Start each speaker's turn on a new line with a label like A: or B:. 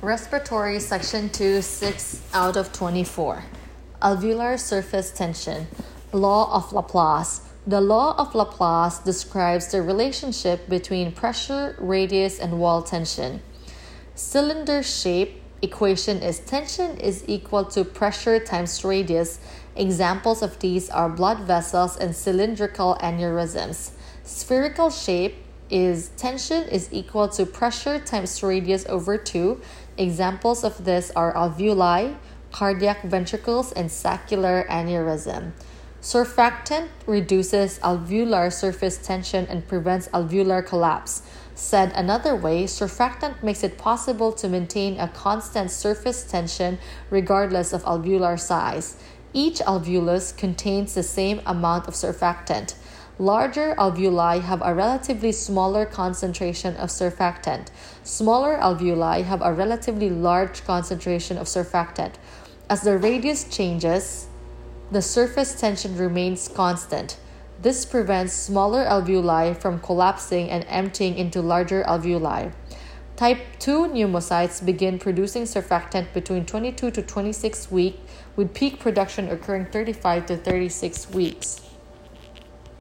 A: Respiratory section 2, 6 out of 24. Alveolar surface tension. Law of Laplace. The law of Laplace describes the relationship between pressure, radius, and wall tension. Cylinder shape equation is tension is equal to pressure times radius. Examples of these are blood vessels and cylindrical aneurysms. Spherical shape is tension is equal to pressure times radius over 2. Examples of this are alveoli, cardiac ventricles, and saccular aneurysm. Surfactant reduces alveolar surface tension and prevents alveolar collapse. Said another way, surfactant makes it possible to maintain a constant surface tension regardless of alveolar size. Each alveolus contains the same amount of surfactant. Larger alveoli have a relatively smaller concentration of surfactant. Smaller alveoli have a relatively large concentration of surfactant. As the radius changes, the surface tension remains constant. This prevents smaller alveoli from collapsing and emptying into larger alveoli. Type 2 pneumocytes begin producing surfactant between 22 to 26 weeks, with peak production occurring 35 to 36 weeks.